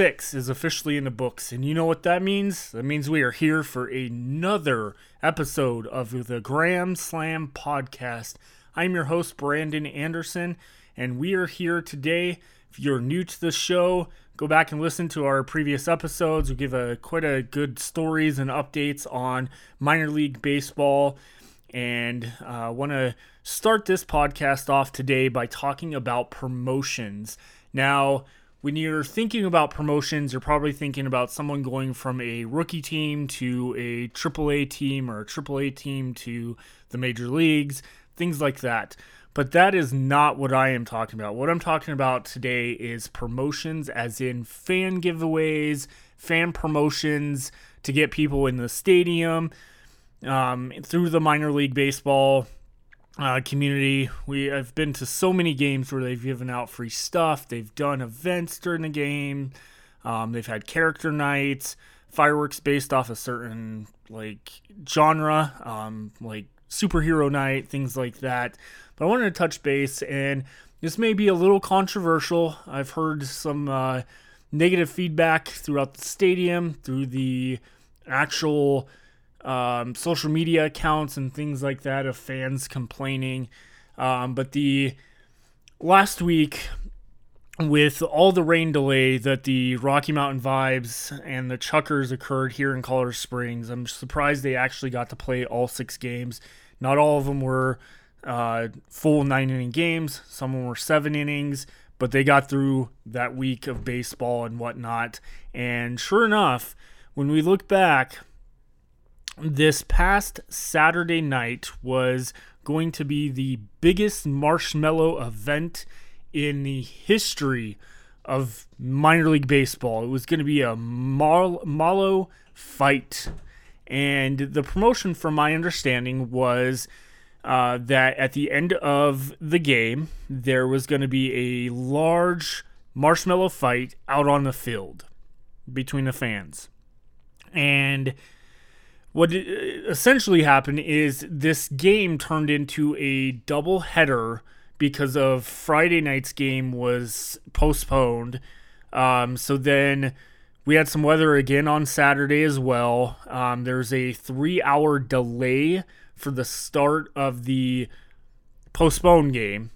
Week six is officially in the books, and you know what that means? That means we are here for another episode of the Grand Slam podcast. I'm your host, Brandon Anderson, and we are here today. If you're new to the show, go back and listen to our previous episodes. We give a quite a good stories and updates on minor league baseball, and uh, want to start this podcast off today by talking about promotions. Now when you're thinking about promotions, you're probably thinking about someone going from a rookie team to a AAA team or a AAA team to the major leagues, things like that. But that is not what I am talking about. What I'm talking about today is promotions, as in fan giveaways, fan promotions to get people in the stadium um, through the minor league baseball uh, community. We have been to so many games where they've given out free stuff. They've done events during the game. Um, they've had character nights, fireworks based off a certain like genre, um, like superhero night, things like that. But I wanted to touch base, and this may be a little controversial. I've heard some uh, negative feedback throughout the stadium, through the actual um, social media accounts and things like that of fans complaining. Um, but the last week, with all the rain delay that the Rocky Mountain Vibes and the Chukars occurred here in Colorado Springs, I'm surprised they actually got to play all six games. Not all of them were uh, full nine inning games, some of them were seven innings, but they got through that week of baseball and whatnot. And sure enough, when we look back, this past Saturday night was going to be the biggest marshmallow event in the history of minor league baseball. It was going to be a Mar- fight. And the promotion, from my understanding, was uh, that at the end of the game, there was going to be a large marshmallow fight out on the field between the fans. And what essentially happened is this game turned into a double header because of Friday night's game was postponed. Um, so then we had some weather again on Saturday as well. Um, there's a three hour delay for the start of the postponed game.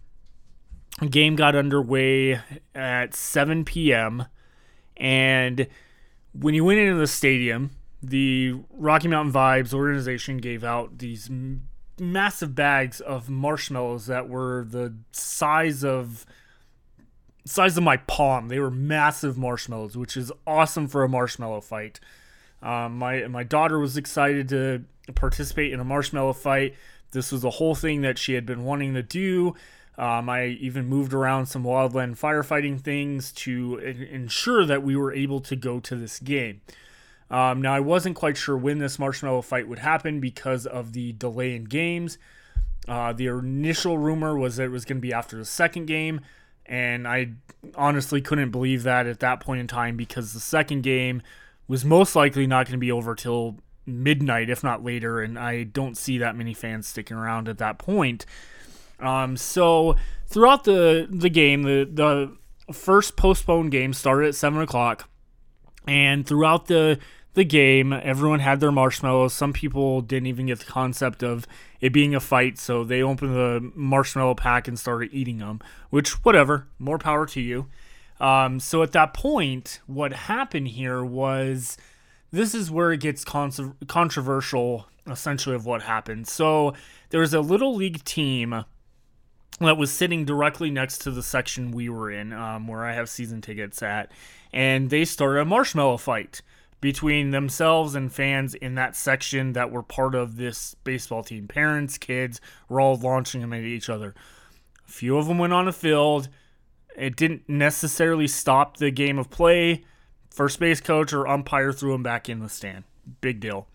The game got underway at 7 p.m. And when you went into the stadium, the Rocky Mountain Vibes organization gave out these m- massive bags of marshmallows that were the size of size of my palm. They were massive marshmallows, which is awesome for a marshmallow fight. Um, my my daughter was excited to participate in a marshmallow fight. This was a whole thing that she had been wanting to do. Um, I even moved around some wildland firefighting things to ensure that we were able to go to this game. Um, now, I wasn't quite sure when this marshmallow fight would happen because of the delay in games. Uh, the initial rumor was that it was going to be after the second game, and I honestly couldn't believe that at that point in time because the second game was most likely not going to be over till midnight, if not later, and I don't see that many fans sticking around at that point. Um, so throughout the the game, the the first postponed game started at seven o'clock. And throughout the the game, everyone had their marshmallows. Some people didn't even get the concept of it being a fight, so they opened the marshmallow pack and started eating them. Which, whatever, more power to you. Um, so at that point, what happened here was this is where it gets con- controversial, essentially, of what happened. So there was a little league team that was sitting directly next to the section we were in, um, where I have season tickets at, and they started a marshmallow fight between themselves and fans in that section that were part of this baseball team. Parents, kids were all launching them at each other. A few of them went on the field. It didn't necessarily stop the game of play. First base coach or umpire threw them back in the stand. Big deal.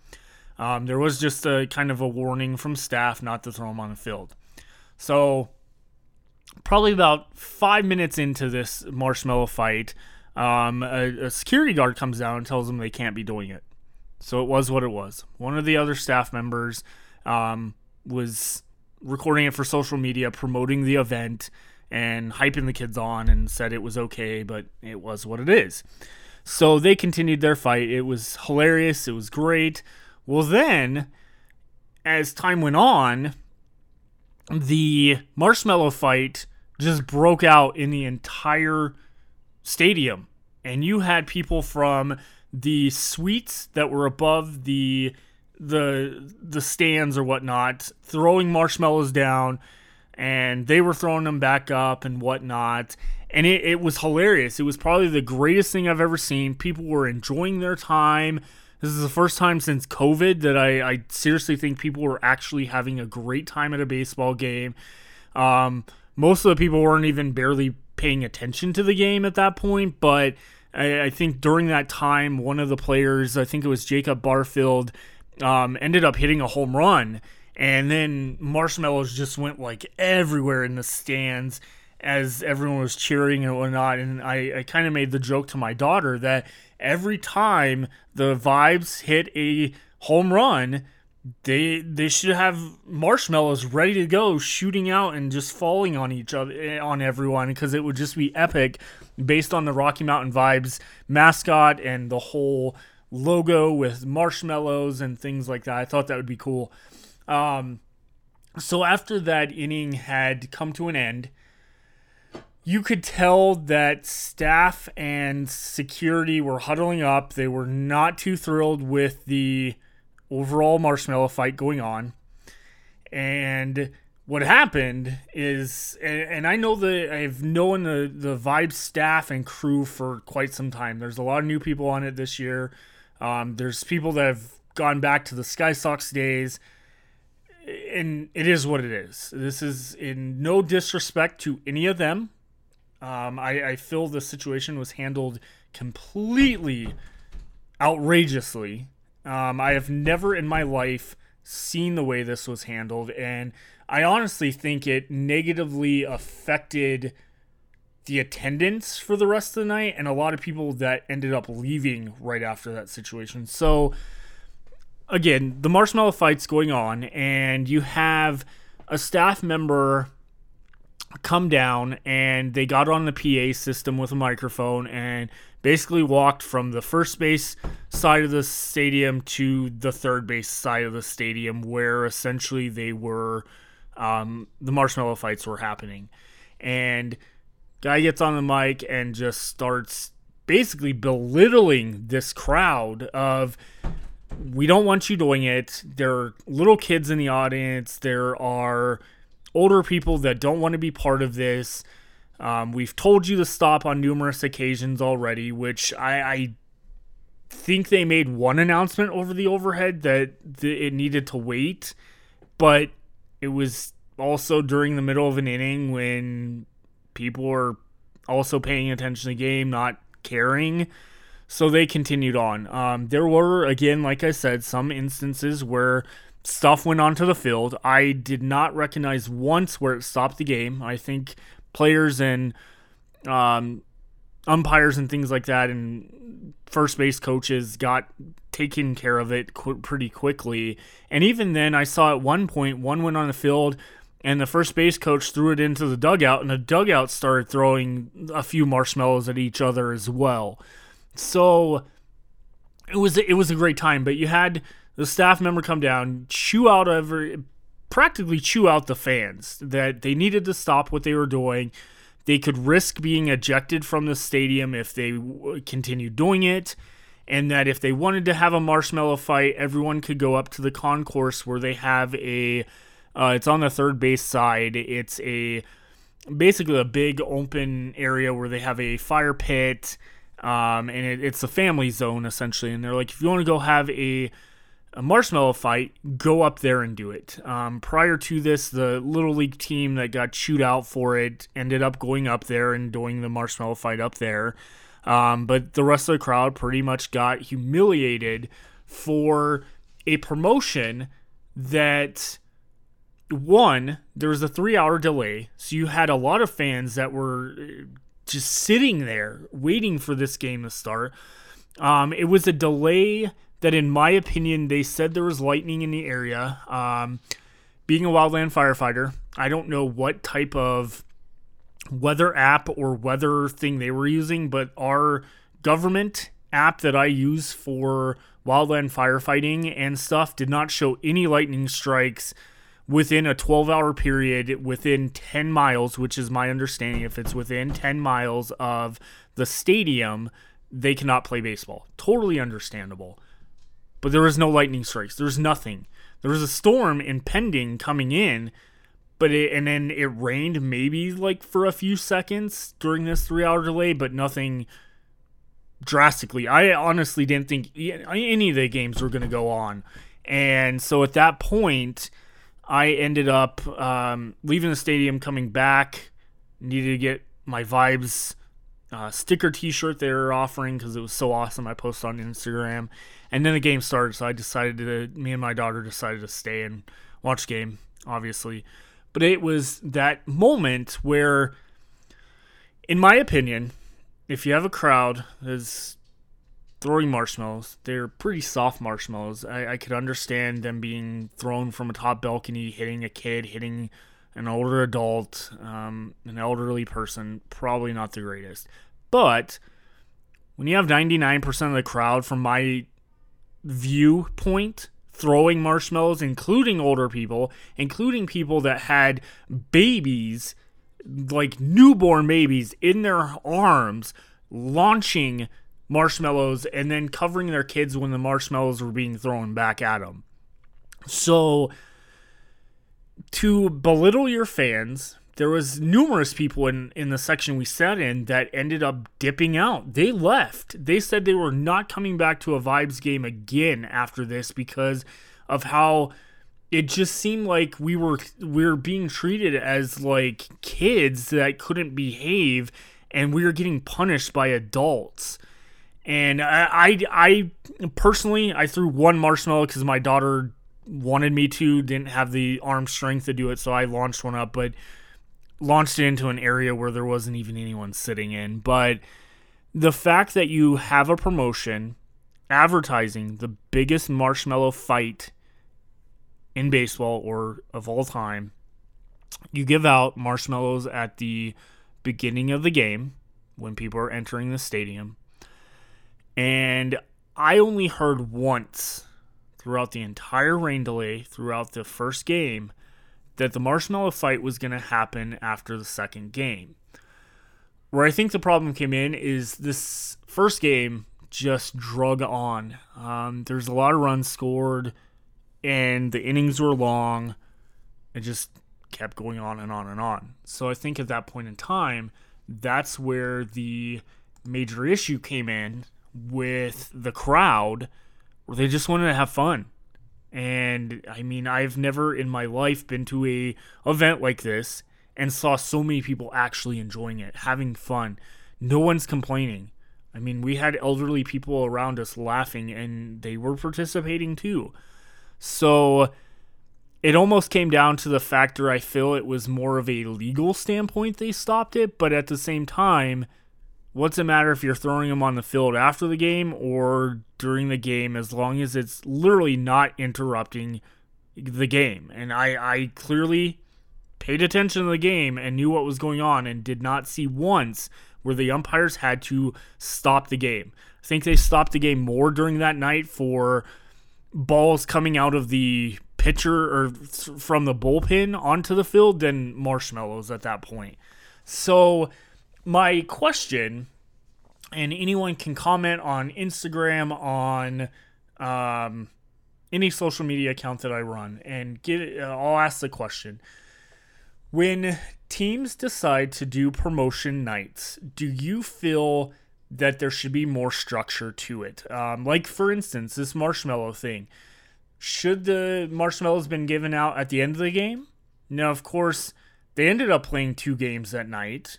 Um, there was just a kind of a warning from staff not to throw them on the field. So probably about five minutes into this marshmallow fight, um, a, a, security guard comes down and tells them they can't be doing it. So it was what it was. One of the other staff members um, was recording it for social media, promoting the event, and hyping the kids on and said it was okay, but it was what it is. So they continued their fight. It was hilarious. It was great. Well, then, as time went on, the marshmallow fight just broke out in the entire stadium. And you had people from the suites that were above the the the stands or whatnot throwing marshmallows down and they were throwing them back up and whatnot. And it, it was hilarious. It was probably the greatest thing i've ever seen. People were enjoying their time. This is the first time since covid that i, I seriously think people were actually having a great time at a baseball game. Um, most of the people weren't even barely paying attention to the game at that point but I, I think during that time one of the players i think it was jacob barfield um, ended up hitting a home run. And then marshmallows just went like everywhere in the stands as everyone was cheering and whatnot. And I, I kind of made the joke to my daughter that every time the vibes hit a home run, they they should have marshmallows ready to go shooting out and just falling on each other eh, on everyone because it would just be epic based on the Rocky Mountain vibes mascot and the whole logo with marshmallows and things like that. I thought that would be cool. Um, so after that inning had come to an end, you could tell that staff and security were huddling up. They were not too thrilled with the overall marshmallow fight going on. And what happened is, and, I know that I've known the, the Vibe staff and crew for quite some time. There's a lot of new people on it this year. Um, there's people that have gone back to the Sky Sox days, and it is what it is. This is in no disrespect to any of them. Um, I, I feel the situation was handled completely outrageously. Um, I have never in my life seen the way this was handled, and I honestly think it negatively affected the attendance for the rest of the night and a lot of people that ended up leaving right after that situation. So again, the marshmallow fight's going on and you have a staff member come down and they got on the PA system with a microphone and basically walked from the first base side of the stadium to the third base side of the stadium where essentially they were um, the marshmallow fights were happening and Guy gets on the mic and just starts basically belittling this crowd of we don't want you doing it. There are little kids in the audience. There are older people that don't want to be part of this. Um, we've told you to stop on numerous occasions already, which I, I think they made one announcement over the overhead that th- it needed to wait, but it was also during the middle of an inning when people were also paying attention to the game, not caring. So they continued on. Um, there were, again, like I said, some instances where stuff went onto the field. I did not recognize once where it stopped the game. I think players and um, umpires and things like that and first base coaches got taken care of it qu- pretty quickly. And even then, I saw at one point one went on the field and the first base coach threw it into the dugout, and the dugout started throwing a few marshmallows at each other as well. So it was it was a great time. But you had the staff member come down, chew out every, practically chew out the fans that they needed to stop what they were doing. They could risk being ejected from the stadium if they continued doing it. And that if they wanted to have a marshmallow fight, everyone could go up to the concourse where they have a uh, it's on the third base side. It's a basically a big open area where they have a fire pit, um, and it, it's a family zone essentially. And they're like, if you want to go have a a marshmallow fight, go up there and do it. Um, prior to this, the little league team that got chewed out for it ended up going up there and doing the marshmallow fight up there. Um, but the rest of the crowd pretty much got humiliated for a promotion that one, there was a three hour delay. So you had a lot of fans that were uh, just sitting there waiting for this game to start. Um, it was a delay that, in my opinion, they said there was lightning in the area. Um, being a wildland firefighter, I don't know what type of weather app or weather thing they were using, but our government app that I use for wildland firefighting and stuff did not show any lightning strikes within a 12 hour period within 10 miles, which is my understanding. If it's within 10 miles of the stadium, they cannot play baseball. Totally understandable. But there was no lightning strikes. There was nothing. There was a storm impending coming in, but it, and then it rained maybe like for a few seconds during this three hour delay, but nothing drastically. I honestly didn't think any of the games were going to go on. And so at that point, I ended up um, leaving the stadium, coming back, needed to get my Vibes uh, sticker T-shirt they were offering because it was so awesome. I posted on Instagram, and then the game started, so I decided to. Me and my daughter decided to stay and watch the game, obviously. But it was that moment where, in my opinion, if you have a crowd that's throwing marshmallows, they're pretty soft marshmallows. I, I could understand them being thrown from a top balcony, hitting a kid, hitting an older adult, um, an elderly person. Probably not the greatest. But when you have 99% of the crowd, from my viewpoint, throwing marshmallows, including older people, including people that had babies like newborn babies in their arms launching marshmallows and then covering their kids when the marshmallows were being thrown back at them. So to belittle your fans, there was numerous people in in the section we sat in that ended up dipping out. They left. They said they were not coming back to a vibes game again after this because of how it just seemed like we were we were being treated as like kids that couldn't behave and we were getting punished by adults and i i, I personally i threw one marshmallow because my daughter wanted me to didn't have the arm strength to do it so i launched one up but launched it into an area where there wasn't even anyone sitting in but the fact that you have a promotion advertising the biggest marshmallow fight in baseball or of all time, you give out marshmallows at the beginning of the game when people are entering the stadium. And I only heard once throughout the entire rain delay, throughout the first game, that the marshmallow fight was going to happen after the second game. Where I think the problem came in is this first game just drug on. Um, there's a lot of runs scored and the innings were long. It just kept going on and on and on. So I think at that point in time, that's where the major issue came in with the crowd, where they just wanted to have fun. And I mean, I've never in my life been to a event like this and saw so many people actually enjoying it, having fun. No one's complaining. I mean, we had elderly people around us laughing and they were participating too. So it almost came down to the factor I feel it was more of a legal standpoint they stopped it, but at the same time, what's it matter if you're throwing them on the field after the game or during the game as long as it's literally not interrupting the game. And I, I clearly paid attention to the game and knew what was going on and did not see once where the umpires had to stop the game. I think they stopped the game more during that night for balls coming out of the pitcher or from the bullpen onto the field than marshmallows at that point. So, my question, and anyone can comment on Instagram, on um, any social media account that I run, and get. Uh, I'll ask the question: When teams decide to do promotion nights, do you feel that there should be more structure to it. Um, like for instance, this marshmallow thing. Should the marshmallows been given out at the end of the game? Now, of course, they ended up playing two games that night.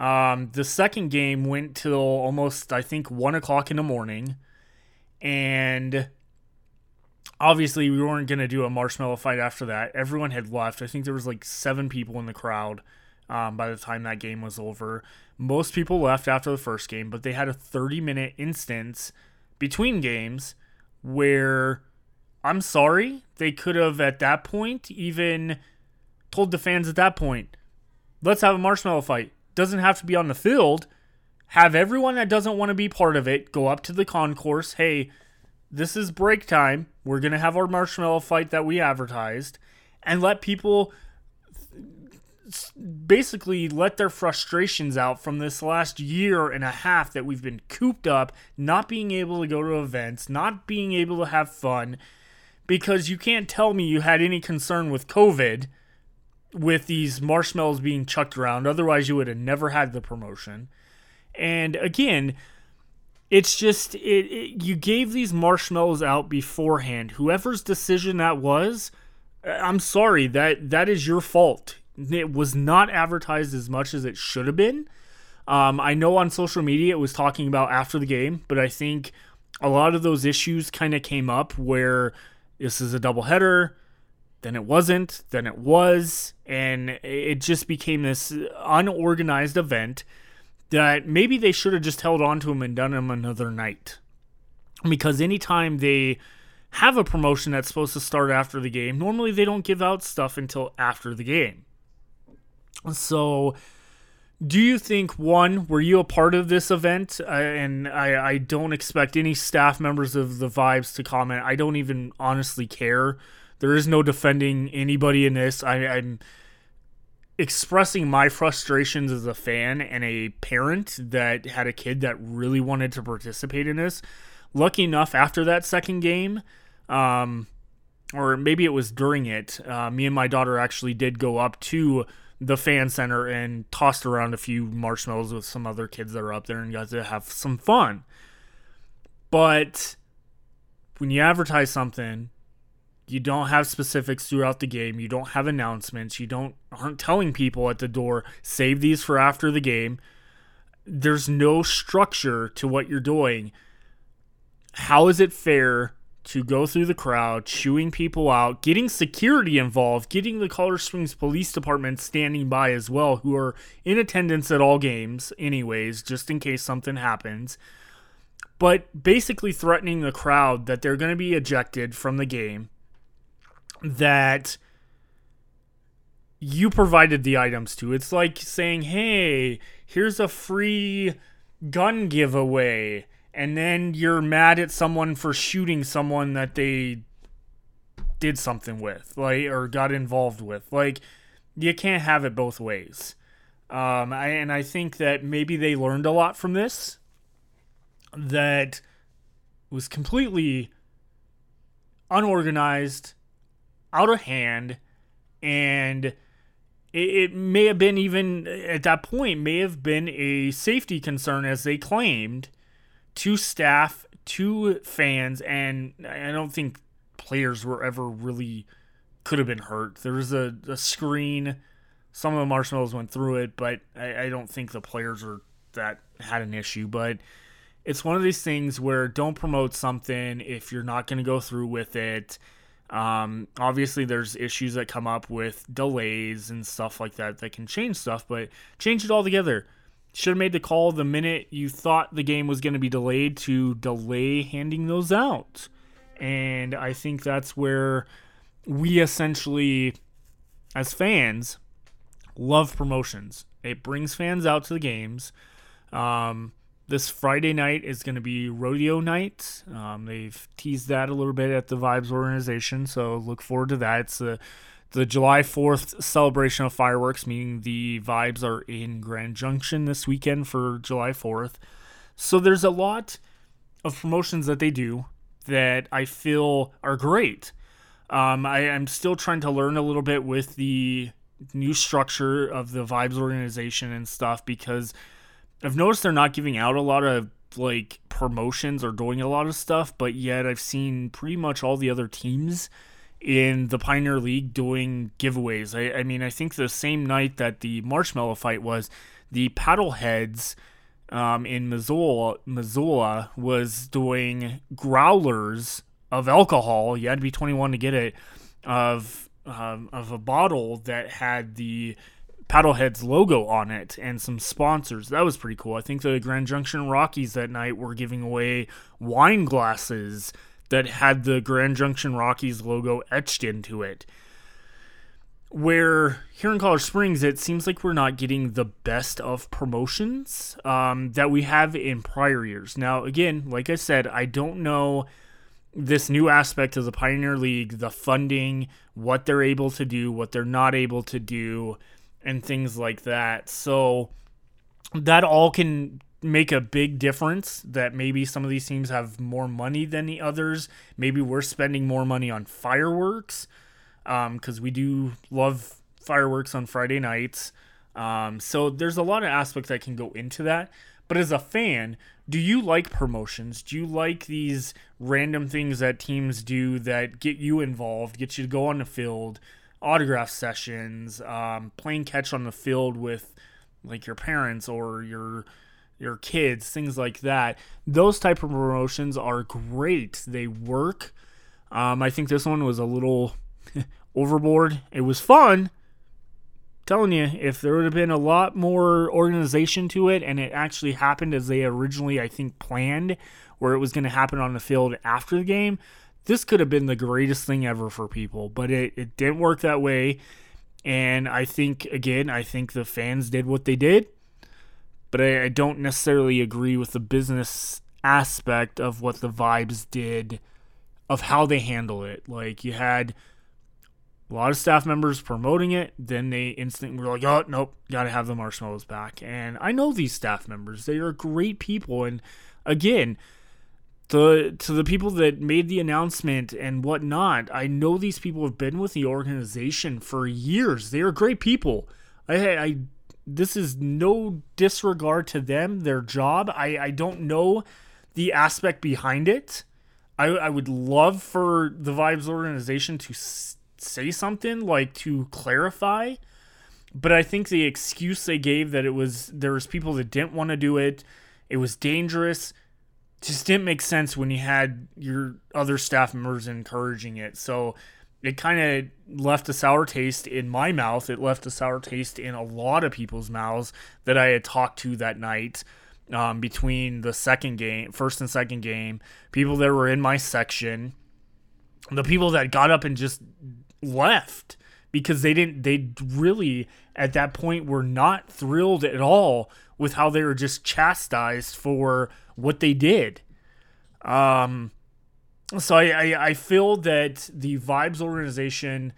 Um, the second game went till almost, I think, one o'clock in the morning, and obviously we weren't gonna do a marshmallow fight after that. Everyone had left. I think there was like seven people in the crowd um, by the time that game was over. Most people left after the first game, but they had a 30 minute instance between games where I'm sorry, they could have at that point even told the fans at that point, let's have a marshmallow fight. Doesn't have to be on the field. Have everyone that doesn't want to be part of it go up to the concourse. Hey, this is break time. We're going to have our marshmallow fight that we advertised and let people basically let their frustrations out from this last year and a half that we've been cooped up, not being able to go to events, not being able to have fun, because you can't tell me you had any concern with COVID with these marshmallows being chucked around. Otherwise, you would have never had the promotion. And again, it's just it, it, you gave these marshmallows out beforehand. Whoever's decision that was, I'm sorry that that is your fault. It was not advertised as much as it should have been. Um, I know on social media it was talking about after the game, but I think a lot of those issues kind of came up where this is a doubleheader, then it wasn't, then it was, and it just became this unorganized event that maybe they should have just held on to him and done him another night. Because anytime they have a promotion that's supposed to start after the game, normally they don't give out stuff until after the game. So, do you think one were you a part of this event? Uh, and I, I don't expect any staff members of the Vibes to comment. I don't even honestly care. There is no defending anybody in this. I, I'm expressing my frustrations as a fan and a parent that had a kid that really wanted to participate in this. Lucky enough, after that second game, um, or maybe it was during it, uh, me and my daughter actually did go up to the fan center and tossed around a few marshmallows with some other kids that are up there and got to have some fun. But when you advertise something you don't have specifics throughout the game. You don't have announcements. You don't aren't telling people at the door, save these for after the game. There's no structure to what you're doing. How is it fair to go through the crowd, chewing people out, getting security involved, getting the Colorado Springs Police Department standing by as well, who are in attendance at all games, anyways, just in case something happens. But basically threatening the crowd that they're going to be ejected from the game that you provided the items to. It's like saying, hey, here's a free gun giveaway. And then you're mad at someone for shooting someone that they did something with, like, or got involved with. Like, you can't have it both ways. Um, I, and I think that maybe they learned a lot from this. That was completely unorganized out of hand and it, may have been even at that point may have been a safety concern as they claimed to staff to fans and i don't think players were ever really could have been hurt. There was a, a screen some of the marshmallows went through it but I, I don't think the players are that had an issue but it's one of these things where don't promote something if you're not going to go through with it um, obviously, there's issues that come up with delays and stuff like that that can change stuff, but change it all together. Should have made the call the minute you thought the game was going to be delayed to delay handing those out. And I think that's where we essentially, as fans, love promotions. It brings fans out to the games. Um, this Friday night is going to be rodeo night. Um, they've teased that a little bit at the Vibes organization, so look forward to that. It's the the July 4th celebration of fireworks, meaning the Vibes are in Grand Junction this weekend for July 4th. So there's a lot of promotions that they do that I feel are great. Um, I am still trying to learn a little bit with the new structure of the Vibes organization and stuff because I've noticed they're not giving out a lot of like promotions or doing a lot of stuff, but yet I've seen pretty much all the other teams in the Pioneer League doing giveaways. I, I mean, I think the same night that the Marshmallow fight was, the Paddleheads um, in Missoula, Missoula was doing growlers of alcohol. You had to be 21 to get it of um, of a bottle that had the Paddleheads logo on it and some sponsors. That was pretty cool. I think the Grand Junction Rockies that night were giving away wine glasses that had the Grand Junction Rockies logo etched into it. where here in College Springs, it seems like we're not getting the best of promotions um, that we have in prior years. Now, again, like I said, I don't know this new aspect of the Pioneer League, the funding, what they're able to do, what they're not able to do, and things like that. So that all can make a big difference that maybe some of these teams have more money than the others. Maybe we're spending more money on fireworks because um, we do love fireworks on Friday nights. Um, so there's a lot of aspects that can go into that. But as a fan, do you like promotions? Do you like these random things that teams do that get you involved, get you to go on the field, autograph sessions, um, playing catch on the field with like your parents or your your kids, things like that. Those type of promotions are great. They work. Um, I think this one was a little overboard. It was fun. telling you, if there would have been a lot more organization to it and it actually happened as they originally, I think, planned, where it was going to happen on the field after the game, this could have been the greatest thing ever for people. But it, it didn't work that way. And I think, again, I think the fans did what they did. But I, I don't necessarily agree with the business aspect of what the vibes did, of how they handle it. Like, you had a lot of staff members promoting it. Then they instantly were like, oh, nope, got to have the marshmallows back. And I know these staff members, they are great people. And again, the to the people that made the announcement and whatnot, I know these people have been with the organization for years. They are great people. I, I this is no disregard to them, their job. I, I don't know the aspect behind it. I, I would love for the Vibes organization to say something like to clarify but i think the excuse they gave that it was there was people that didn't want to do it it was dangerous just didn't make sense when you had your other staff members encouraging it. So it kind of left a sour taste in my mouth. It left a sour taste in a lot of people's mouths that i had talked to that night um, between the second game first and second game people that were in my section the people that got up and just left because they didn't they really at that point were not thrilled at all with how they were just chastised for what they did. Um so I, I, I feel that the Vibes organization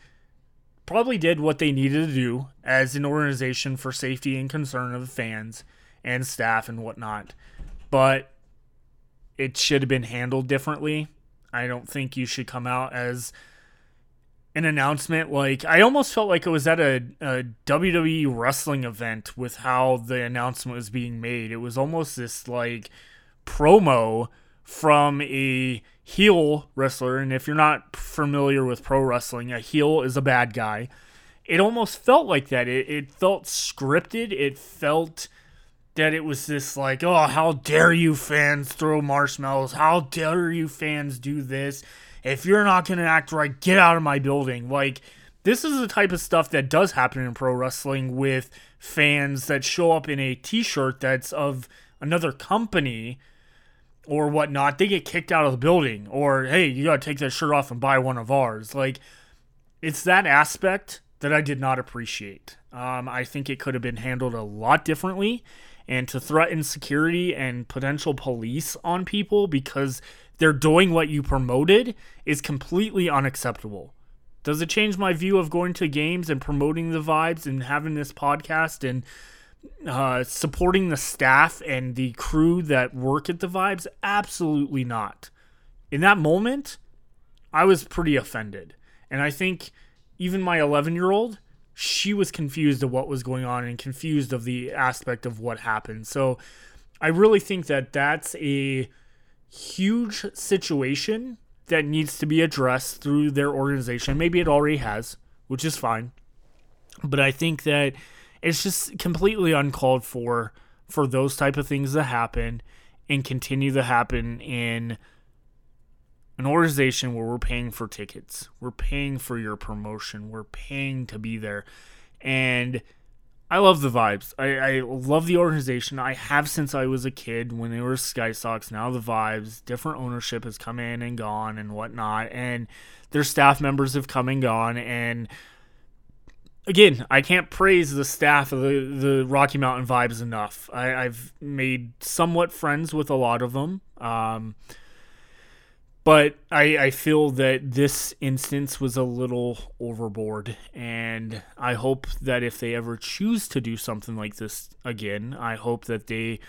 probably did what they needed to do as an organization for safety and concern of fans and staff and whatnot. But it should have been handled differently. I don't think you should come out as an announcement like I almost felt like it was at a, a, WWE wrestling event with how the announcement was being made. It was almost this like promo from a heel wrestler and if you're not familiar with pro wrestling, a heel is a bad guy. It almost felt like that. It it felt scripted. It felt that it was this like, "Oh, how dare you fans throw marshmallows? How dare you fans do this?" If you're not going to act right, get out of my building. Like, this is the type of stuff that does happen in pro wrestling with fans that show up in a t shirt that's of another company or whatnot. They get kicked out of the building, or hey, you got to take that shirt off and buy one of ours. Like, it's that aspect that I did not appreciate. Um, I think it could have been handled a lot differently. And to threaten security and potential police on people because they're doing what you promoted is completely unacceptable. Does it change my view of going to games and promoting the vibes and having this podcast and uh, supporting the staff and the crew that work at the vibes? Absolutely not. In that moment, I was pretty offended. And I think even my 11 year old, she was confused of what was going on and confused of the aspect of what happened. So I really think that that's a huge situation that needs to be addressed through their organization. Maybe it already has, which is fine. But I think that it's just completely uncalled for for those type of things to happen and continue to happen in an organization where we're paying for tickets. We're paying for your promotion. We're paying to be there. And I love the vibes. I, I love the organization. I have since I was a kid when they were Sky Sox. Now the vibes, different ownership has come in and gone and whatnot, and their staff members have come and gone. And again, I can't praise the staff of the, the Rocky Mountain Vibes enough. I, have made somewhat friends with a lot of them. Um, but I, I feel that this instance was a little overboard. And I hope that if they ever choose to do something like this again, I hope that they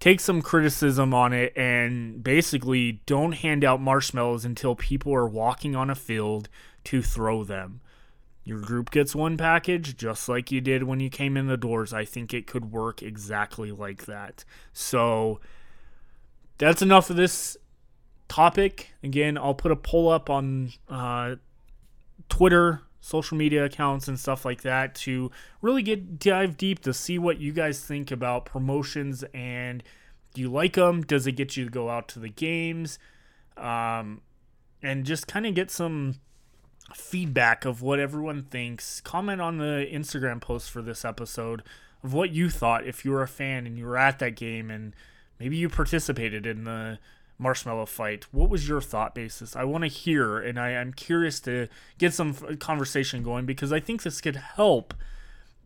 take some criticism on it and basically don't hand out marshmallows until people are walking on a field to throw them. Your group gets one package just like you did when you came in the doors. I think it could work exactly like that. So that's enough of this topic. Again, I'll put a poll up on uh, Twitter, social media accounts, and stuff like that to really get dive deep to see what you guys think about promotions and do you like them? Does it get you to go out to the games? Um, and just kind of get some feedback of what everyone thinks. Comment on the Instagram post for this episode of what you thought if you were a fan and you were at that game and maybe you participated in the marshmallow fight. What was your thought basis? I want to hear and I, am curious to get some conversation going because I think this could help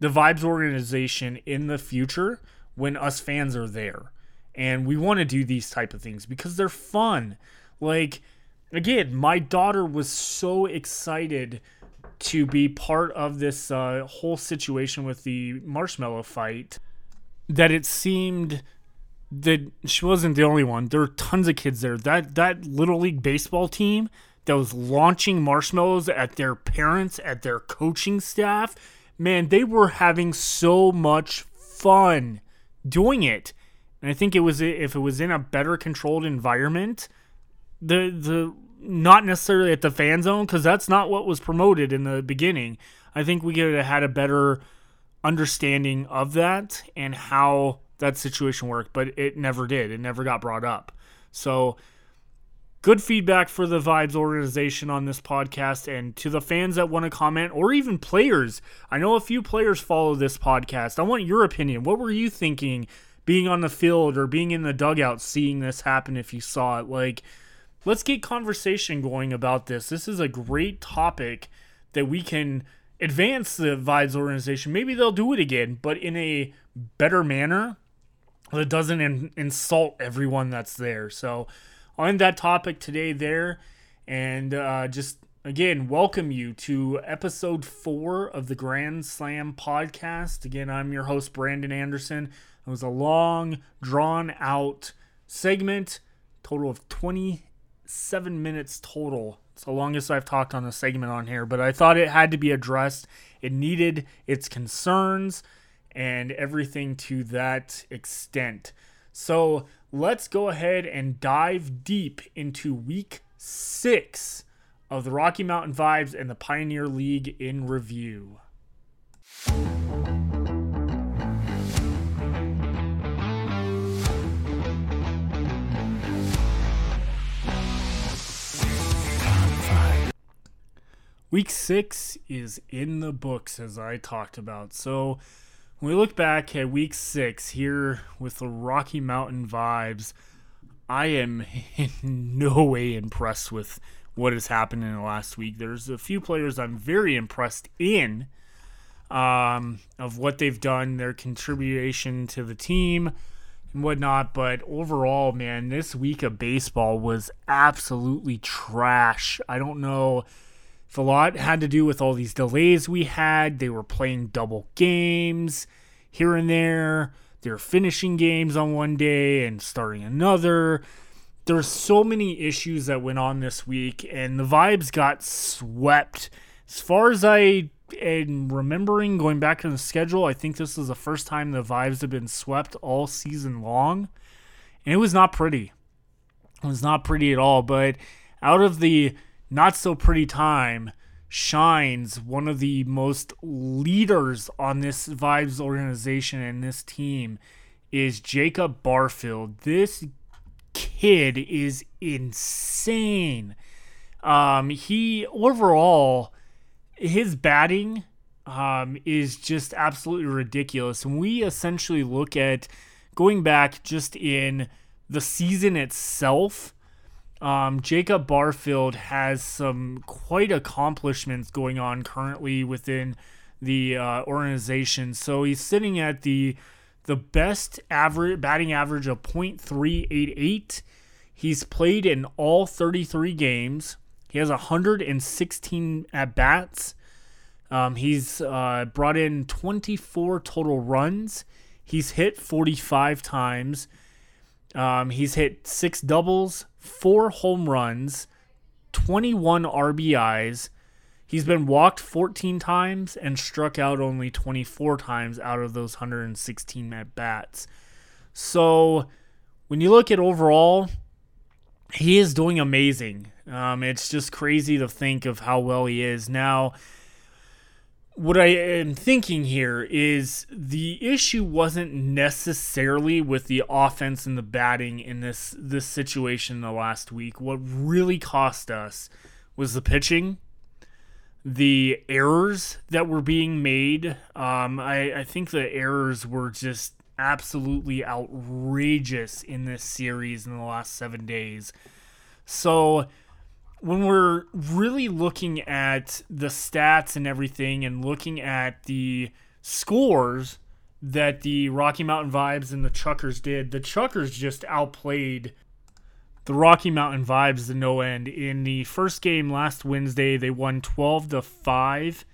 the Vibes organization in the future when us fans are there. And we want to do these type of things because they're fun. Like again, my daughter was so excited to be part of this uh, whole situation with the marshmallow fight that it seemed that she wasn't the only one. There were tons of kids there. That that little league baseball team that was launching marshmallows at their parents, at their coaching staff, man, they were having so much fun doing it. And I think it was if it was in a better controlled environment, the the not necessarily at the fan zone because that's not what was promoted in the beginning. I think we could have had a better understanding of that and how that situation worked, but it never did. It never got brought up. So good feedback for the Vibes organization on this podcast and to the fans that want to comment or even players. I know a few players follow this podcast. I want your opinion. What were you thinking being on the field or being in the dugout seeing this happen if you saw it? Like let's get conversation going about this. This is a great topic that we can advance the Vibes organization. Maybe they'll do it again, but in a better manner that doesn't in- insult everyone that's there. So, on that topic today, there, and uh, just again, welcome you to episode four of the Grand Slam podcast. Again, I'm your host, Brandon Anderson. It was a long, drawn out segment, total of 27 minutes total. It's the longest I've talked on a segment on here, but I thought it had to be addressed. It needed its concerns and everything to that extent. So let's go ahead and dive deep into week six of the Rocky Mountain Vibes and the Pioneer League in review. Week six is in the books, as I talked about. So, when we look back at week six here with the Rocky Mountain vibes, I am in no way impressed with what has happened in the last week. There's a few players I'm very impressed in um, of what they've done, their contribution to the team and whatnot. But overall, man, this week of baseball was absolutely trash. I don't know a lot had to do with all these delays we had. They were playing double games here and there. They're finishing games on one day and starting another. There's so many issues that went on this week, and the vibes got swept. As far as I am remembering going back to the schedule, I think this is the first time the vibes have been swept all season long. And it was not pretty. It was not pretty at all. But out of the not so pretty time shines one of the most leaders on this vibes organization and this team is Jacob Barfield. This kid is insane. Um, he overall his batting um, is just absolutely ridiculous. And we essentially look at going back just in the season itself um, Jacob Barfield has some quite accomplishments going on currently within the uh, organization. So he's sitting at the the best average batting average of .388. He's played in all 33 games. He has 116 at bats. Um, he's uh, brought in 24 total runs. He's hit 45 times. Um, he's hit six doubles, four home runs, 21 RBIs. He's been walked 14 times and struck out only 24 times out of those 116 at bats. So when you look at overall, he is doing amazing. Um, it's just crazy to think of how well he is. Now, what I am thinking here is the issue wasn't necessarily with the offense and the batting in this this situation in the last week. What really cost us was the pitching, the errors that were being made. Um, I, I think the errors were just absolutely outrageous in this series in the last seven days. So when we're really looking at the stats and everything and looking at the scores that the Rocky Mountain Vibes and the Chukars did, the Chukars just outplayed the Rocky Mountain Vibes to no end. In the first game last Wednesday, they won 12 to 5.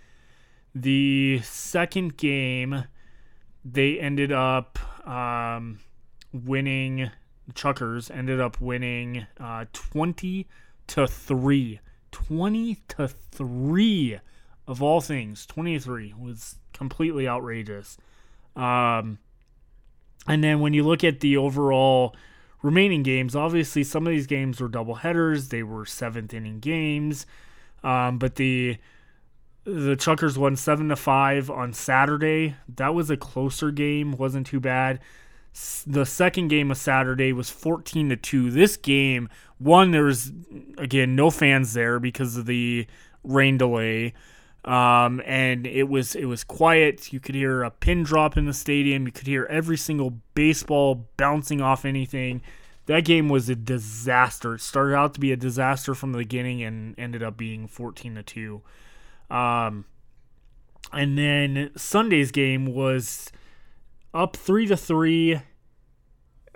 The second game, they ended up um, winning. Chukars ended up winning uh, 20 to 3. 20 to 3 of all things. 23 was completely outrageous. Um, and then when you look at the overall remaining games, obviously some of these games were double headers. They were seventh inning games. Um, but the the Chukars won seven to five on Saturday. That was a closer game, wasn't too bad the second game of Saturday was 14 to 2. This game, one there was again no fans there because of the rain delay. Um, and it was it was quiet. You could hear a pin drop in the stadium. You could hear every single baseball bouncing off anything. That game was a disaster. It started out to be a disaster from the beginning and ended up being 14 to 2. Um, and then Sunday's game was up three to three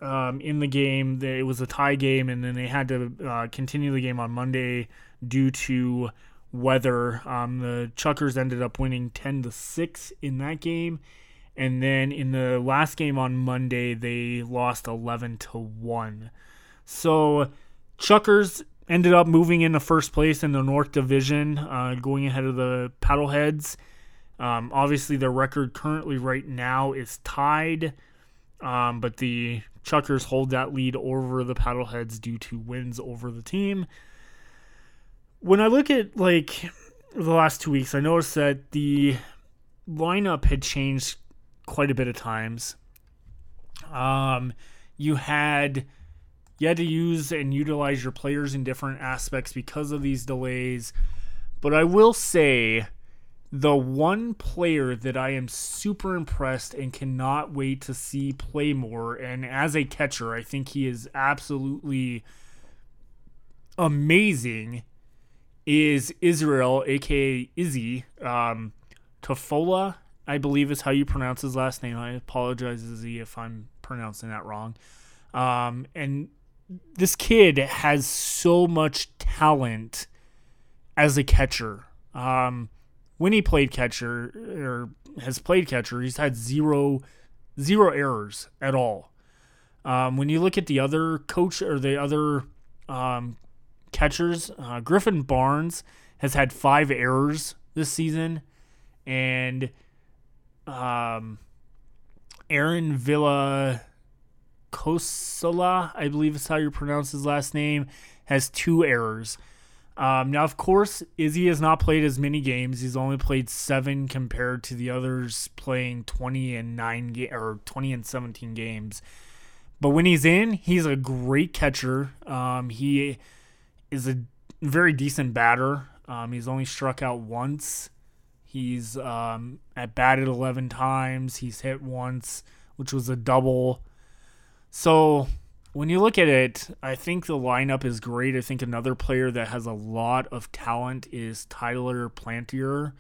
um, in the game. It was a tie game, and then they had to uh, continue the game on Monday due to weather. Um, the Chukars ended up winning ten to six in that game, and then in the last game on Monday they lost eleven to one. So Chukars ended up moving into first place in the North Division, uh, going ahead of the Paddleheads. Um, obviously, their record currently right now is tied, um, but the Chukars hold that lead over the Paddleheads due to wins over the team. When I look at like the last two weeks, I noticed that the lineup had changed quite a bit of times. Um, you had you had to use and utilize your players in different aspects because of these delays. But I will say the one player that I am super impressed and cannot wait to see play more. And as a catcher, I think he is absolutely amazing. Is Israel, aka Izzy um, Tofola, I believe is how you pronounce his last name. I apologize, Izzy, if I'm pronouncing that wrong. Um, and this kid has so much talent as a catcher. Um, when he played catcher or has played catcher, he's had zero zero errors at all. Um, when you look at the other coach or the other um, catchers, uh, Griffin Barnes has had five errors this season, and um, Aaron Villa Kosola, I believe is how you pronounce his last name, has two errors. Um, now, of course, Izzy has not played as many games. He's only played seven compared to the others playing 20 and nine ga- or 20 and 17 games. But when he's in, he's a great catcher. Um, he is a very decent batter. Um, he's only struck out once. He's um, at batted 11 times. He's hit once, which was a double. So when you look at it, I think the lineup is great. I think another player that has a lot of talent is Tyler Plantier.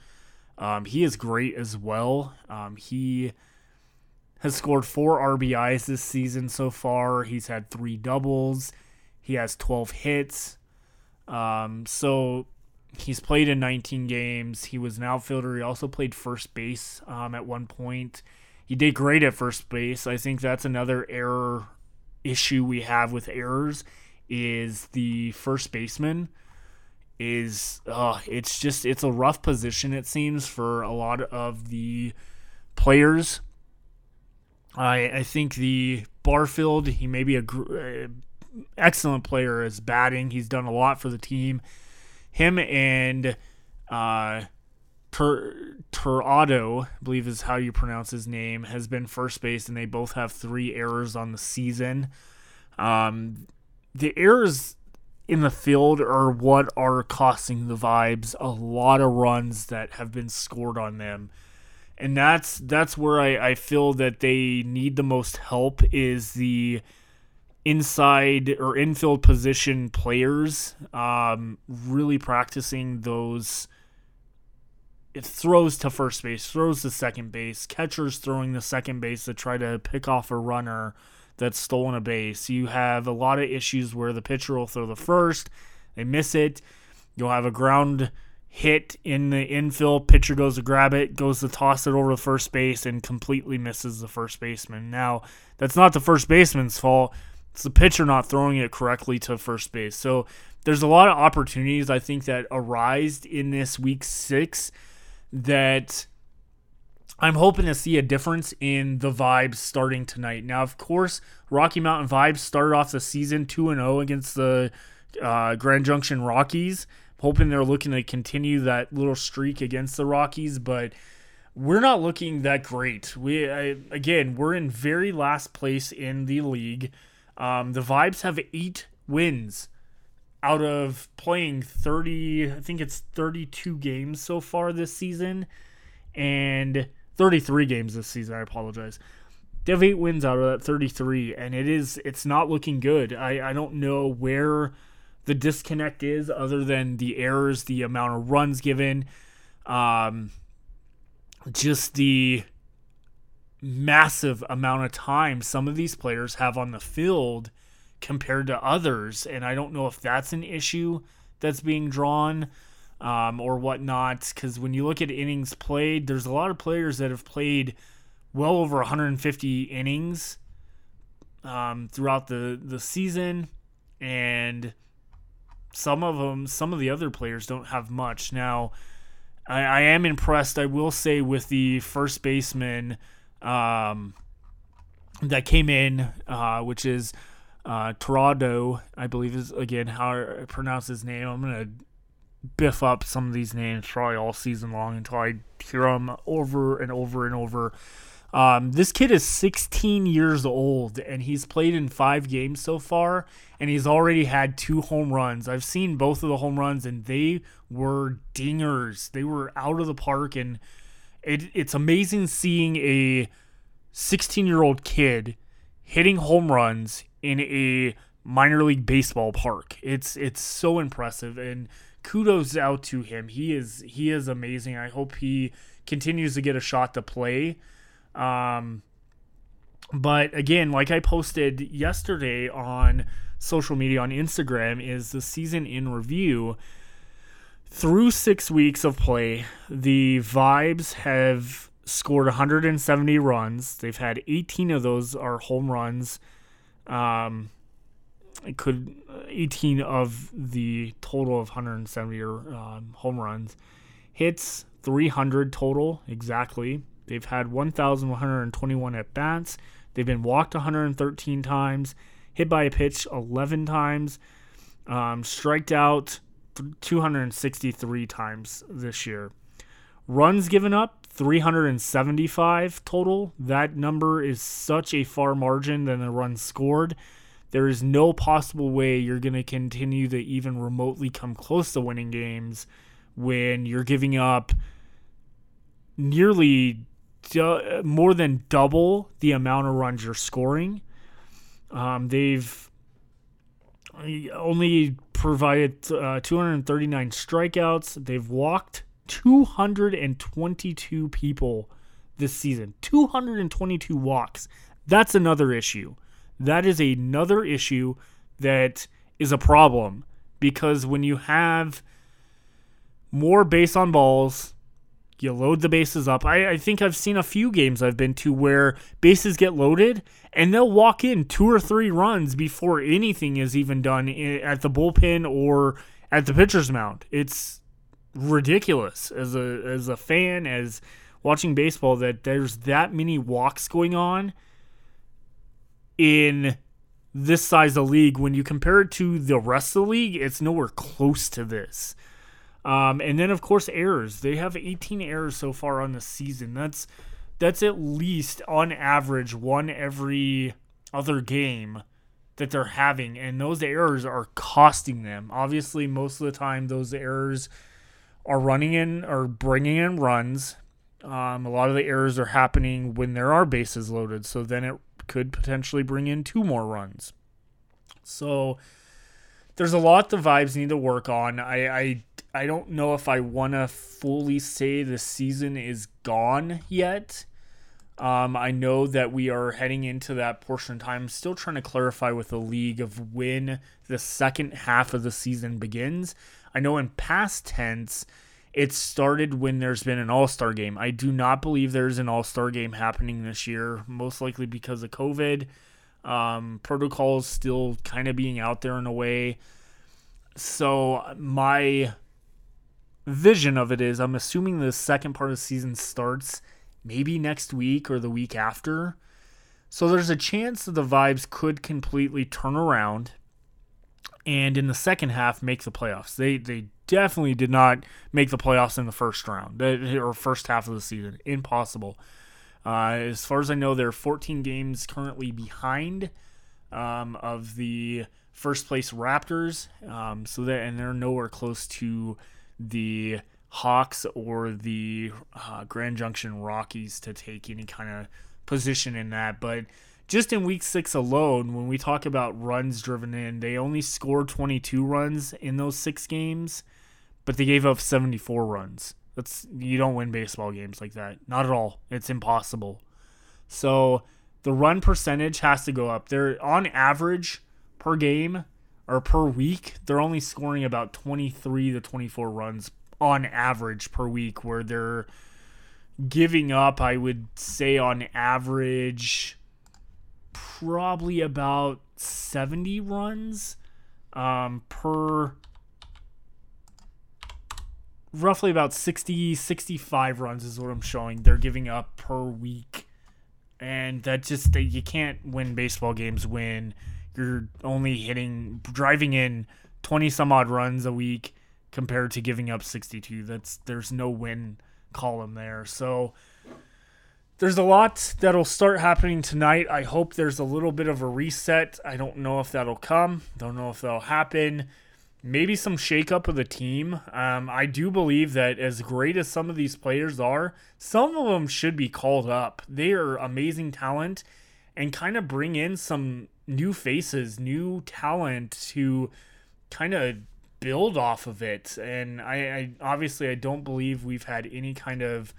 Um, he is great as well. Um, he has scored four RBIs this season so far. He's had three doubles. He has 12 hits. Um, so he's played in 19 games. He was an outfielder. He also played first base um, at one point. He did great at first base. I think that's another error issue we have with errors is the first baseman is uh, it's just it's a rough position it seems for a lot of the players. I I think the Barfield he may be a uh, excellent player as batting. He's done a lot for the team. Him and uh, Tur- Turado, I believe is how you pronounce his name, has been first base, and they both have three errors on the season. Um, the errors in the field are what are costing the vibes a lot of runs that have been scored on them and that's that's where I, I feel that they need the most help is the inside or infield position players um, really practicing those it throws to first base throws to second base catchers throwing the second base to try to pick off a runner that's stolen a base. You have a lot of issues where the pitcher will throw the first, they miss it. You'll have a ground hit in the infield, pitcher goes to grab it, goes to toss it over to first base, and completely misses the first baseman. Now, that's not the first baseman's fault. It's the pitcher not throwing it correctly to first base. So there's a lot of opportunities I think that arise in this week six that I'm hoping to see a difference in the vibes starting tonight. Now, of course, Rocky Mountain Vibes started off the season 2 0 against the uh, Grand Junction Rockies. I'm Hoping they're looking to continue that little streak against the Rockies, but we're not looking that great. We I, again, we're in very last place in the league. Um, the Vibes have eight wins out of playing 30. I think it's 32 games so far this season, and 33 games this season. I apologize. They have eight wins out of that 33, and it is it's not looking good. I, I don't know where the disconnect is other than the errors, the amount of runs given, um, just the massive amount of time some of these players have on the field compared to others. And I don't know if that's an issue that's being drawn um, or whatnot. Because when you look at innings played, there's a lot of players that have played well over 150 innings um, throughout the the season, and some of them, some of the other players don't have much. Now, I, I am impressed. I will say with the first baseman um, that came in, uh, which is uh, Torado, I believe is again how I pronounce his name. I'm gonna biff up some of these names probably all season long until I hear them over and over and over. Um, this kid is 16 years old and he's played in five games so far, and he's already had two home runs. I've seen both of the home runs, and they were dingers. They were out of the park, and it, it's amazing seeing a 16 year old kid hitting home runs in a minor league baseball park. It's it's so impressive, and kudos out to him. He is he is amazing. I hope he continues to get a shot to play. Um, but again, like I posted yesterday on social media on Instagram, is the season in review. Through six weeks of play, the Vibes have scored 170 runs. They've had 18 of those are home runs. Um, it could 18 of the total of 170 um, home runs. Hits 300 total exactly. They've had 1,121 at bats. They've been walked 113 times, hit by a pitch 11 times, um, striked out 263 times this year. Runs given up 375 total. That number is such a far margin than the runs scored. There is no possible way you're going to continue to even remotely come close to winning games when you're giving up nearly du- more than double the amount of runs you're scoring. Um, they've only provided uh, 239 strikeouts. They've walked 222 people this season. 222 walks. That's another issue. That is another issue that is a problem because when you have more base on balls, you load the bases up. I, I think I've seen a few games I've been to where bases get loaded and they'll walk in two or three runs before anything is even done at the bullpen or at the pitcher's mound. It's ridiculous as a as a fan as watching baseball that there's that many walks going on in this size of league when you compare it to the rest of the league it's nowhere close to this um, and then of course errors. They have 18 errors so far on the season. That's that's at least on average one every other game that they're having, and those errors are costing them. Obviously, most of the time those errors are running in or bringing in runs. Um, a lot of the errors are happening when there are bases loaded, so then it could potentially bring in two more runs. So there's a lot the vibes need to work on. I, I I don't know if I want to fully say the season is gone yet. Um, I know that we are heading into that portion of time. Still trying to clarify with the league of when the second half of the season begins. I know in past tense, it started when there's been an All Star game. I do not believe there's an All Star game happening this year, most likely because of COVID. Um, protocols still kind of being out there in a way. So, my vision of it is I'm assuming the second part of the season starts maybe next week or the week after. So there's a chance that the vibes could completely turn around and in the second half make the playoffs. They they definitely did not make the playoffs in the first round or first half of the season. Impossible. Uh, as far as I know, they're 14 games currently behind um, of the first place Raptors. Um, so that and they're nowhere close to the Hawks or the uh, Grand Junction Rockies to take any kind of position in that. But just in week six alone, when we talk about runs driven in, they only scored 22 runs in those six games, but they gave up 74 runs. That's you don't win baseball games like that. Not at all. It's impossible. So the run percentage has to go up. They're on average per game or per week, they're only scoring about 23 to 24 runs on average per week, where they're giving up, I would say, on average, probably about 70 runs um, per roughly about 60 65 runs is what i'm showing. They're giving up per week. And that just you can't win baseball games when you're only hitting driving in 20 some odd runs a week compared to giving up 62 that's there's no win column there. So there's a lot that'll start happening tonight. I hope there's a little bit of a reset. I don't know if that'll come. Don't know if that'll happen. Maybe some shakeup of the team. Um, i do believe that as great as some of these players are some of them should be called up. They are amazing talent and kind of bring in some new faces, new talent to kind of build off of it. And I, I, obviously I don't believe we've had any kind of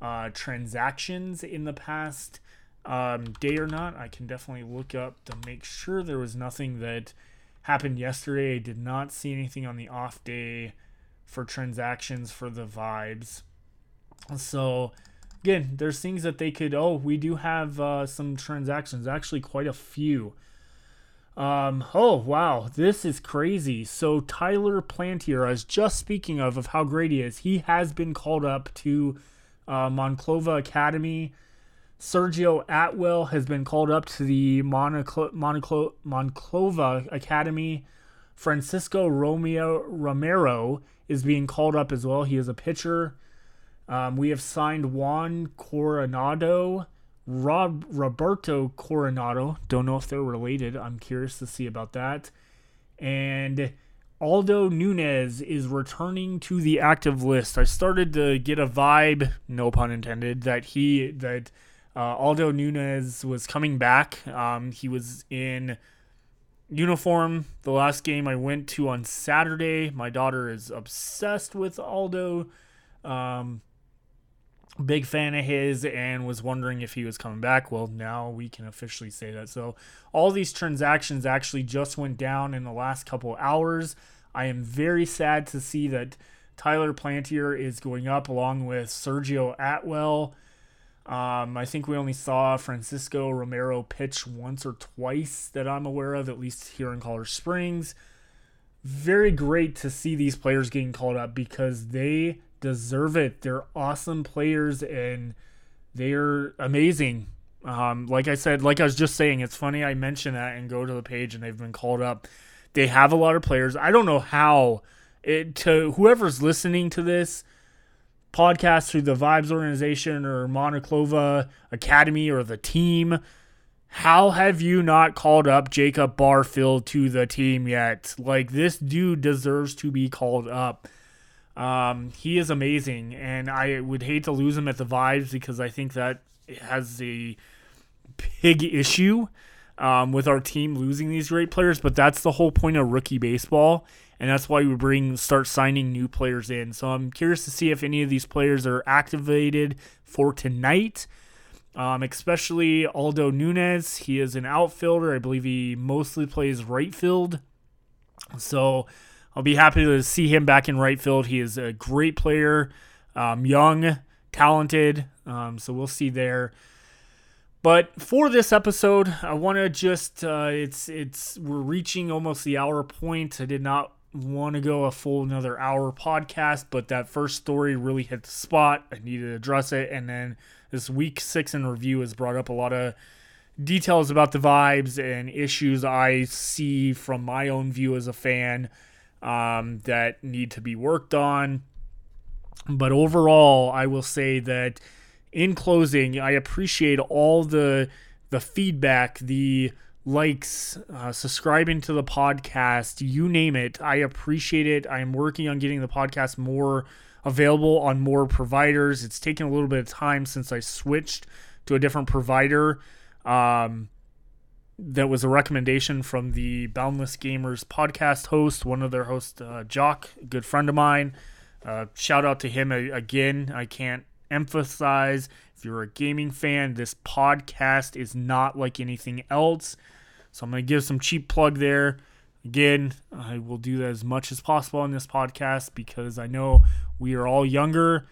uh, transactions in the past um, day or not. I can definitely look up to make sure there was nothing that happened yesterday. I did not see anything on the off day for transactions for the vibes. So again, there's things that they could. Oh, we do have uh, some transactions. Actually, quite a few. Um, oh wow, this is crazy. So Tyler Plantier, I was just speaking of of how great he is. He has been called up to uh, Monclova Academy. Sergio Atwell has been called up to the Monclova Academy. Francisco Romeo Romero is being called up as well. He is a pitcher. Um, we have signed Juan Coronado, Rob Roberto Coronado. Don't know if they're related. I'm curious to see about that. And Aldo Nunez is returning to the active list. I started to get a vibe, no pun intended, that he that uh, Aldo Nunez was coming back. Um, he was in uniform the last game I went to on Saturday. My daughter is obsessed with Aldo Um, big fan of his and was wondering if he was coming back. Well, now we can officially say that. So all these transactions actually just went down in the last couple hours. I am very sad to see that Tyler Plantier is going up along with Sergio Atwell. Um, I think we only saw Francisco Romero pitch once or twice that I'm aware of, at least here in Colorado Springs. Very great to see these players getting called up because they deserve it. They're awesome players and they're amazing. Um, like I said, like I was just saying, it's funny I mention that and go to the page and they've been called up. They have a lot of players. I don't know how it to whoever's listening to this podcast through the Vibes organization or Monclova Academy or the team. How have you not called up Jacob Barfield to the team yet? Like this dude deserves to be called up. Um, he is amazing, and I would hate to lose him at the Vibes because I think that has a big issue um, with our team losing these great players. But that's the whole point of rookie baseball, and that's why we bring start signing new players in. So I'm curious to see if any of these players are activated for tonight. Um, especially Aldo Nunez. He is an outfielder. I believe he mostly plays right field. So I'll be happy to see him back in right field. He is a great player, um, young, talented. Um, so we'll see there. But for this episode, I want to just uh, it's we're reaching almost the hour point. I did not want to go a full another hour podcast, but that first story really hit the spot. I needed to address it, and then this week six in review has brought up a lot of details about the vibes and issues I see from my own view as a fan um, that need to be worked on. But overall, I will say that in closing, I appreciate all the the feedback, the likes, uh, subscribing to the podcast, you name it. I appreciate it. I am working on getting the podcast more available on more providers. It's taken a little bit of time since I switched to a different provider. Um, that was a recommendation from the Boundless Gamers podcast host, one of their hosts, uh, Jock, a good friend of mine. Uh, shout out to him again. I can't emphasize if you're a gaming fan, this podcast is not like anything else. So I'm going to give some cheap plug there. Again, I will do that as much as possible on this podcast because I know we are all younger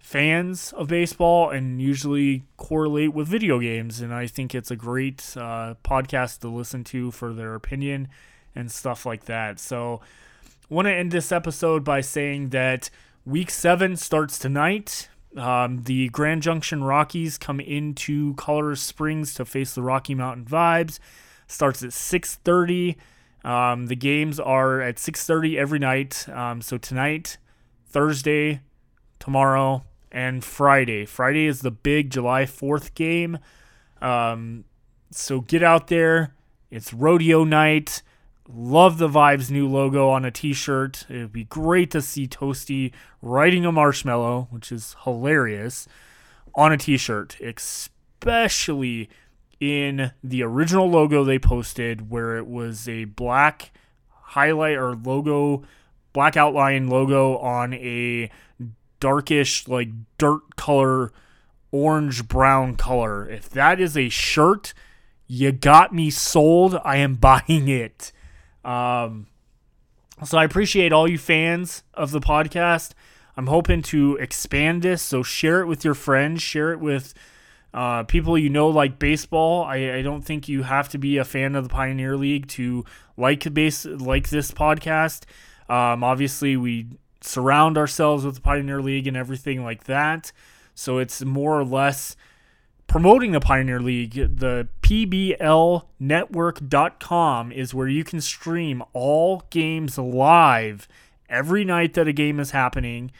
fans of baseball and usually correlate with video games. And I think it's a great uh, podcast to listen to for their opinion and stuff like that. So, want to end this episode by saying that week seven starts tonight. Um, the Grand Junction Rockies come into Colorado Springs to face the Rocky Mountain Vibes. Starts at 6:30. Um, the games are at 6:30 every night. Um, so tonight, Thursday, tomorrow, and Friday. Friday is the big July 4th game. Um, so get out there. It's rodeo night. Love the Vibes new logo on a t shirt. It would be great to see Toasty riding a marshmallow, which is hilarious, on a t shirt, especially in the original logo they posted, where it was a black highlight or logo, black outline logo on a darkish, like dirt color, orange brown color. If that is a shirt, you got me sold. I am buying it. Um, so I appreciate all you fans of the podcast. I'm hoping to expand this, so share it with your friends, share it with uh, people you know like baseball. I, I don't think you have to be a fan of the Pioneer League to like base like this podcast. Um, obviously, we surround ourselves with the Pioneer League and everything like that. So it's more or less promoting the Pioneer League. The PBLnetwork.com is where you can stream all games live every night that a game is happening.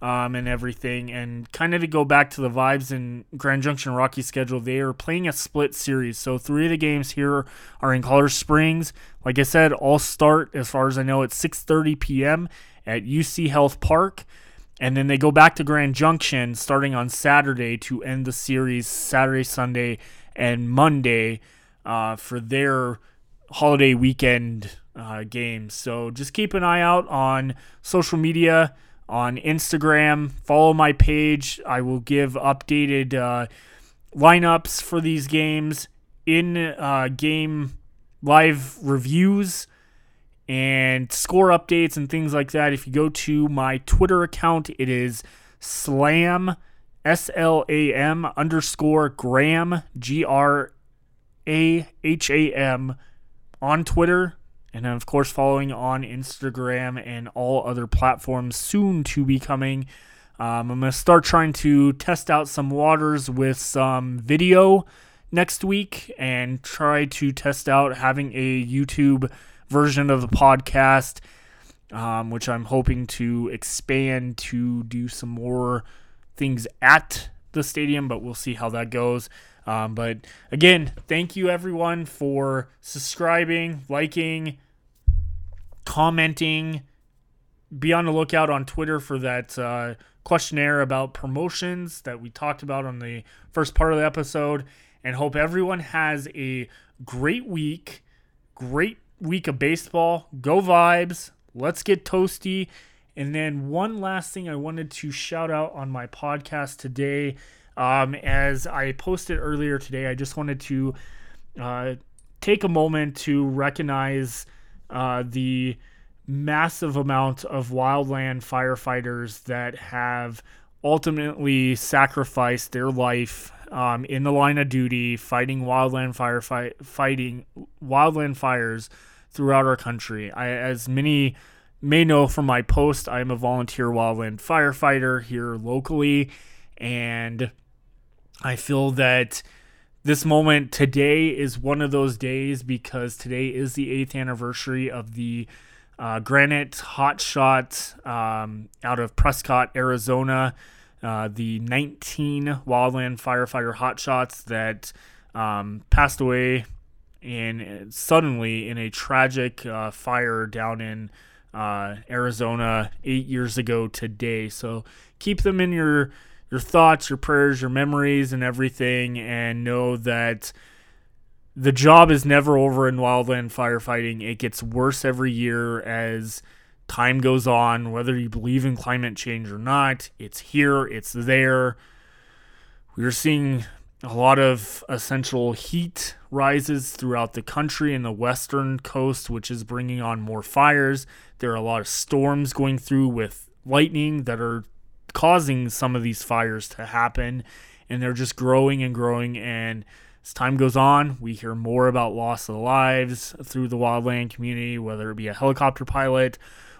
Um, and everything. And kind of to go back to the vibes in Grand Junction Rocky schedule, they are playing a split series. So three of the games here are in Colorado Springs. Like I said, all start as far as I know at 6:30 p.m at UC Health Park. And then they go back to Grand Junction starting on Saturday to end the series Saturday, Sunday, and Monday uh, for their holiday weekend uh, games. So just keep an eye out on social media on Instagram. Follow my page. I will give updated uh, lineups for these games in uh, game live reviews and score updates and things like that. If you go to my Twitter account, it is slam S L A M underscore Graham G R A H A M on Twitter. And then, of course, following on Instagram and all other platforms soon to be coming. Um, I'm going to start trying to test out some waters with some video next week and try to test out having a YouTube version of the podcast, um, which I'm hoping to expand to do some more things at the stadium, but we'll see how that goes. Um, but again, thank you everyone for subscribing, liking, commenting. Be on the lookout on Twitter for that uh, questionnaire about promotions that we talked about on the first part of the episode. And hope everyone has a great week, great week of baseball. Go vibes. Let's get toasty. And then one last thing I wanted to shout out on my podcast today. Um, as I posted earlier today, I just wanted to uh, take a moment to recognize uh, the massive amount of wildland firefighters that have ultimately sacrificed their life um, in the line of duty fighting wildland firefight fighting wildland fires throughout our country. I, as many may know from my post, I'm a volunteer wildland firefighter here locally, and I feel that this moment today is one of those days because today is the eighth anniversary of the uh, Granite Hot Shot um, out of Prescott, Arizona. Uh, the 19 wildland firefighter hot shots that um, passed away in suddenly in a tragic uh, fire down in uh, Arizona eight years ago today. So keep them in your your thoughts, your prayers, your memories, and everything, and know that the job is never over in wildland firefighting. It gets worse every year as time goes on, whether you believe in climate change or not. It's here, it's there. We're seeing a lot of essential heat rises throughout the country and the western coast, which is bringing on more fires. There are a lot of storms going through with lightning that are causing some of these fires to happen, and they're just growing and growing. And as time goes on, we hear more about loss of lives through the wildland community, whether it be a helicopter pilot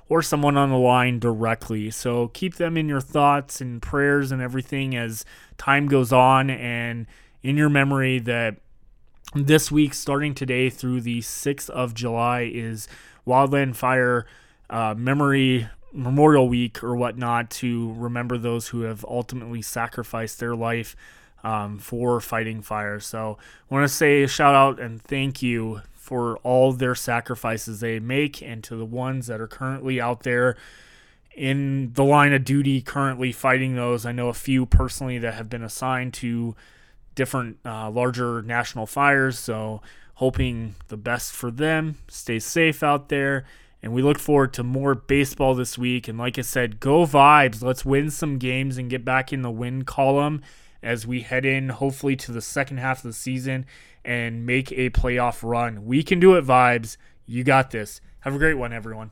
or someone on the line directly. So keep them in your thoughts and prayers and everything as time goes on and in your memory that this week, starting today through the 6th of July, is Wildland Fire uh, Memory Memorial Week or whatnot to remember those who have ultimately sacrificed their life um, for fighting fire. So I want to say a shout out and thank you for all their sacrifices they make and to the ones that are currently out there in the line of duty currently fighting those. I know a few personally that have been assigned to different uh, larger national fires. So hoping the best for them. Stay safe out there. And we look forward to more baseball this week. And like I said, go vibes. Let's win some games and get back in the win column as we head in, hopefully, to the second half of the season and make a playoff run. We can do it, vibes. You got this. Have a great one, everyone.